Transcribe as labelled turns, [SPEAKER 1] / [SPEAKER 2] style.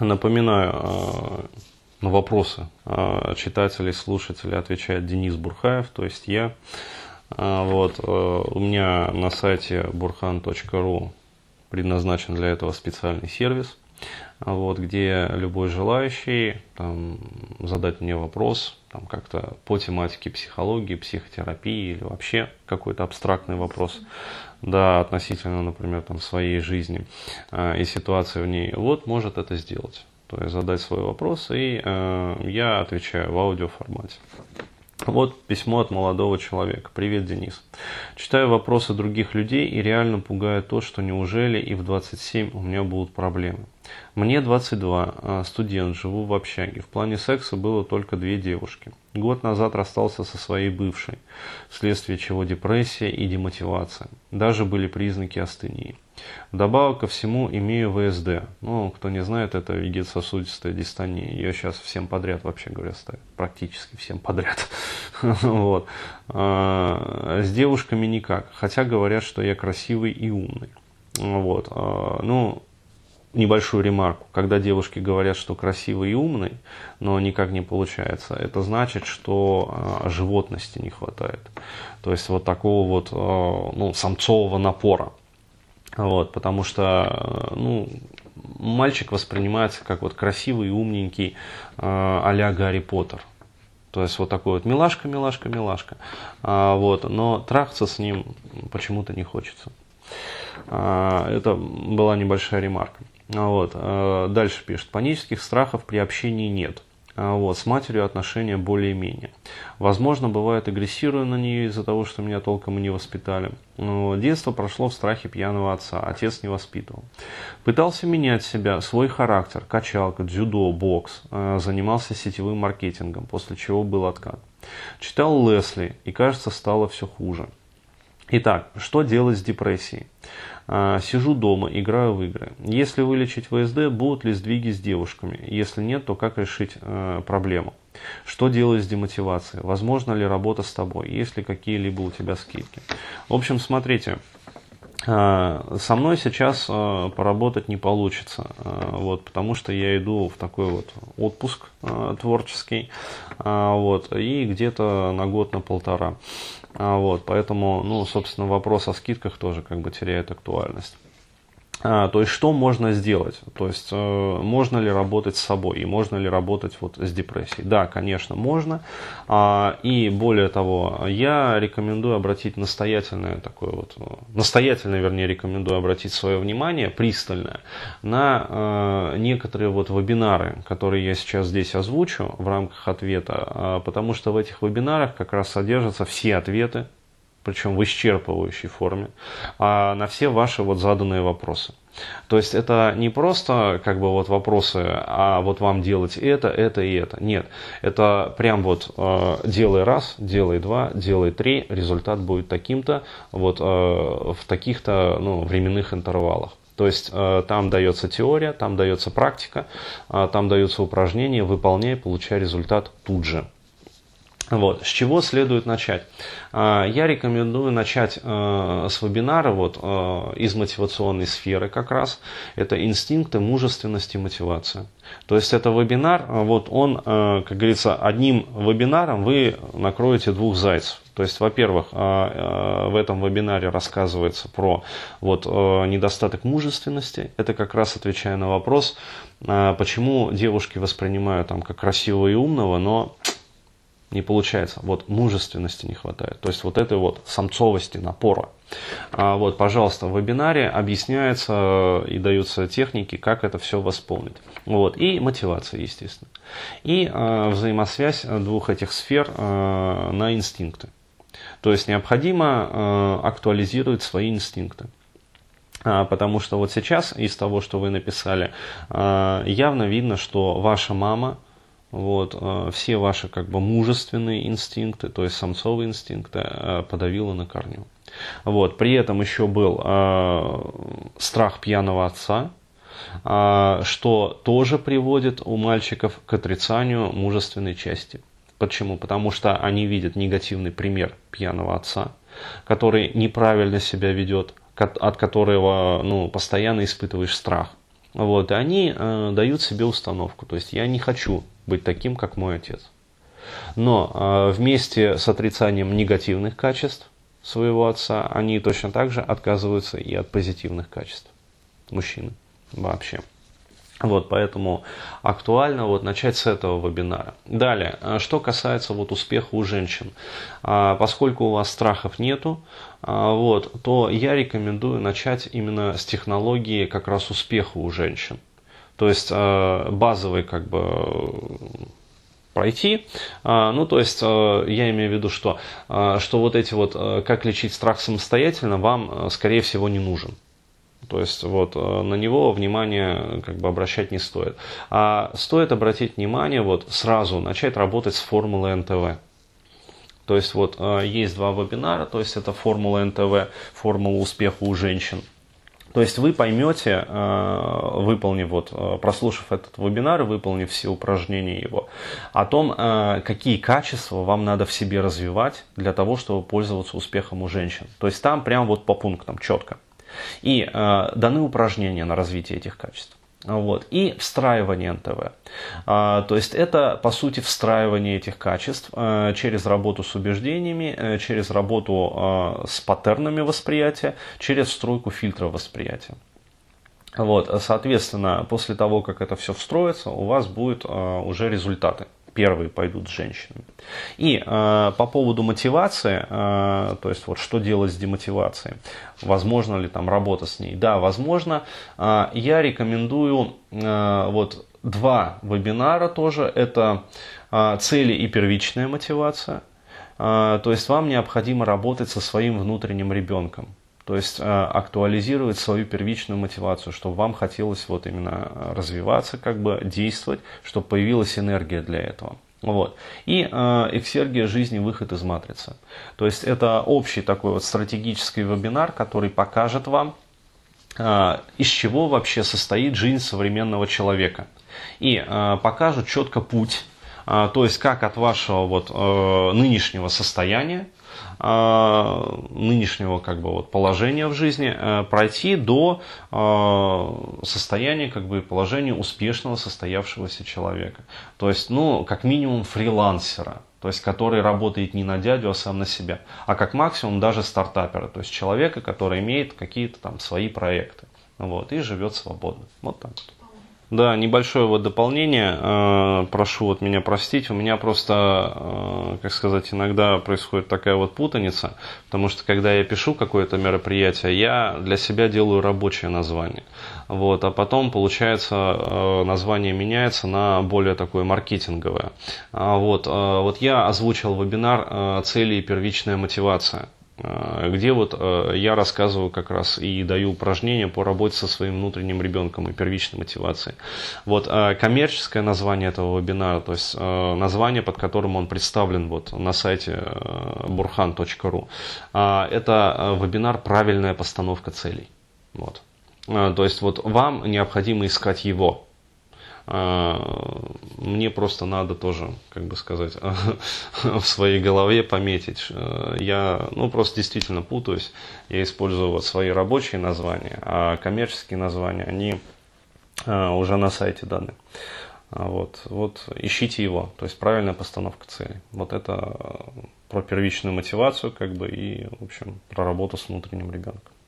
[SPEAKER 1] Напоминаю, э, на вопросы э, читателей, слушателей отвечает Денис Бурхаев, то есть я. Э, вот, у меня на сайте burhan.ru предназначен для этого специальный сервис, вот, где любой желающий там, задать мне вопрос там, как-то по тематике психологии, психотерапии или вообще какой-то абстрактный вопрос, да, относительно, например, там, своей жизни э, и ситуации в ней, вот может это сделать. То есть задать свой вопрос, и э, я отвечаю в аудиоформате. Вот письмо от молодого человека. Привет, Денис. Читаю вопросы других людей и реально пугает то, что неужели и в 27 у меня будут проблемы. Мне 22, а, студент, живу в общаге. В плане секса было только две девушки. Год назад расстался со своей бывшей, вследствие чего депрессия и демотивация. Даже были признаки астении. Вдобавок ко всему имею ВСД. Ну, кто не знает, это вегетососудистая дистония. Ее сейчас всем подряд, вообще говоря, ставят. Практически всем подряд. вот. А, с девушками никак. Хотя говорят, что я красивый и умный. Вот. А, ну, небольшую ремарку. Когда девушки говорят, что красивый и умный, но никак не получается, это значит, что э, животности не хватает. То есть вот такого вот ну, самцового напора. Вот, потому что ну, мальчик воспринимается как вот красивый умненький э, а Гарри Поттер. То есть вот такой вот милашка, милашка, милашка. А, вот, но трахаться с ним почему-то не хочется. А, это была небольшая ремарка. Вот. Э, дальше пишет. Панических страхов при общении нет. А, вот, с матерью отношения более-менее. Возможно, бывает агрессирую на нее из-за того, что меня толком и не воспитали. Но детство прошло в страхе пьяного отца, отец не воспитывал. Пытался менять себя, свой характер, качалка, дзюдо, бокс, э, занимался сетевым маркетингом, после чего был откат. Читал Лесли, и кажется, стало все хуже. Итак, что делать с депрессией? А, сижу дома, играю в игры. Если вылечить ВСД, будут ли сдвиги с девушками? Если нет, то как решить э, проблему? Что делать с демотивацией? Возможно ли работа с тобой? Есть ли какие-либо у тебя скидки? В общем, смотрите, а, со мной сейчас а, поработать не получится, вот, потому что я иду в такой вот отпуск творческий, вот, и где-то на год, на полтора. А, вот, поэтому, ну, собственно, вопрос о скидках тоже как бы теряет актуальность. А, то есть, что можно сделать? То есть, э, можно ли работать с собой и можно ли работать вот с депрессией? Да, конечно, можно. А, и более того, я рекомендую обратить настоятельное такое вот, э, настоятельно, вернее, рекомендую обратить свое внимание пристальное на э, некоторые вот вебинары, которые я сейчас здесь озвучу в рамках ответа, потому что в этих вебинарах как раз содержатся все ответы причем в исчерпывающей форме, а на все ваши вот заданные вопросы. То есть это не просто как бы вот вопросы, а вот вам делать это, это и это. Нет, это прям вот э, делай раз, делай два, делай три, результат будет таким-то, вот э, в таких-то ну, временных интервалах. То есть э, там дается теория, там дается практика, э, там даются упражнения, выполняй, получай результат тут же. Вот. С чего следует начать? А, я рекомендую начать э, с вебинара вот, э, из мотивационной сферы как раз. Это инстинкты, мужественность и мотивация. То есть это вебинар, э, вот он, как говорится, одним вебинаром вы накроете двух зайцев. То есть, во-первых, в этом вебинаре рассказывается про вот, недостаток мужественности. Это как раз отвечая на вопрос, почему девушки воспринимают там, как красивого и умного, но не получается. Вот мужественности не хватает. То есть вот этой вот самцовости, напора. А вот, пожалуйста, в вебинаре объясняется и даются техники, как это все восполнить. Вот. И мотивация, естественно. И э, взаимосвязь двух этих сфер э, на инстинкты. То есть необходимо э, актуализировать свои инстинкты. А, потому что вот сейчас из того, что вы написали, явно видно, что ваша мама вот, э, все ваши как бы мужественные инстинкты, то есть самцовые инстинкты, э, подавило на корню. Вот, при этом еще был э, страх пьяного отца, э, что тоже приводит у мальчиков к отрицанию мужественной части. Почему? Потому что они видят негативный пример пьяного отца, который неправильно себя ведет, от которого ну, постоянно испытываешь страх. Вот, и они э, дают себе установку. То есть я не хочу быть таким, как мой отец. Но э, вместе с отрицанием негативных качеств своего отца, они точно так же отказываются и от позитивных качеств мужчины вообще. Вот, поэтому актуально вот начать с этого вебинара. Далее, э, что касается вот успеха у женщин. А, поскольку у вас страхов нету, а, вот, то я рекомендую начать именно с технологии как раз успеха у женщин. То есть э, базовый как бы пройти. А, ну, то есть, я имею в виду, что, что вот эти вот, э, как лечить страх самостоятельно, вам, скорее всего, не нужен. То есть вот э, на него внимание как бы обращать не стоит. А стоит обратить внимание вот сразу начать работать с формулой НТВ. То есть вот э, есть два вебинара, то есть это формула НТВ, формула успеха у женщин. То есть вы поймете, э, выполнив, вот, прослушав этот вебинар, выполнив все упражнения его, о том, какие качества вам надо в себе развивать для того, чтобы пользоваться успехом у женщин. То есть там прям вот по пунктам четко. И э, даны упражнения на развитие этих качеств. Вот. И встраивание НТВ. А, то есть это, по сути, встраивание этих качеств а, через работу с убеждениями, а, через работу а, с паттернами восприятия, через стройку фильтра восприятия. Вот, соответственно, после того, как это все встроится, у вас будут уже результаты первые пойдут с женщинами. И э, по поводу мотивации, э, то есть вот что делать с демотивацией, возможно ли там работа с ней, да, возможно, э, я рекомендую э, вот два вебинара тоже, это э, цели и первичная мотивация, э, то есть вам необходимо работать со своим внутренним ребенком. То есть э, актуализировать свою первичную мотивацию, чтобы вам хотелось вот именно развиваться, как бы действовать, чтобы появилась энергия для этого. Вот. И э, эксергия жизни, выход из матрицы. То есть это общий такой вот стратегический вебинар, который покажет вам, э, из чего вообще состоит жизнь современного человека. И э, покажет четко путь, э, то есть как от вашего вот, э, нынешнего состояния нынешнего как бы вот положения в жизни э, пройти до а, состояния как бы положения успешного состоявшегося человека. То есть, ну, как минимум фрилансера, то есть который работает не на дядю, а сам на себя, а как максимум даже стартапера, то есть человека, который имеет какие-то там свои проекты, вот, и живет свободно. Вот так вот. Да, небольшое вот дополнение. Э, прошу вот меня простить. У меня просто, э, как сказать, иногда происходит такая вот путаница, потому что когда я пишу какое-то мероприятие, я для себя делаю рабочее название. Вот, а потом, получается, э, название меняется на более такое маркетинговое. А вот, вот я озвучил вебинар «Цели и первичная мотивация». Э, где вот э, я рассказываю как раз и даю упражнения по работе со своим внутренним ребенком и первичной мотивацией. Вот э, коммерческое название этого вебинара, то есть название, под которым он представлен вот на сайте burhan.ru, это вебинар «Правильная постановка целей». Вот. То есть вот вам необходимо искать его, мне просто надо тоже, как бы сказать, в своей голове пометить. Я, ну, просто действительно путаюсь. Я использую вот свои рабочие названия, а коммерческие названия, они а, уже на сайте даны. А вот, вот ищите его, то есть правильная постановка цели. Вот это про первичную мотивацию, как бы, и, в общем, про работу с внутренним ребенком.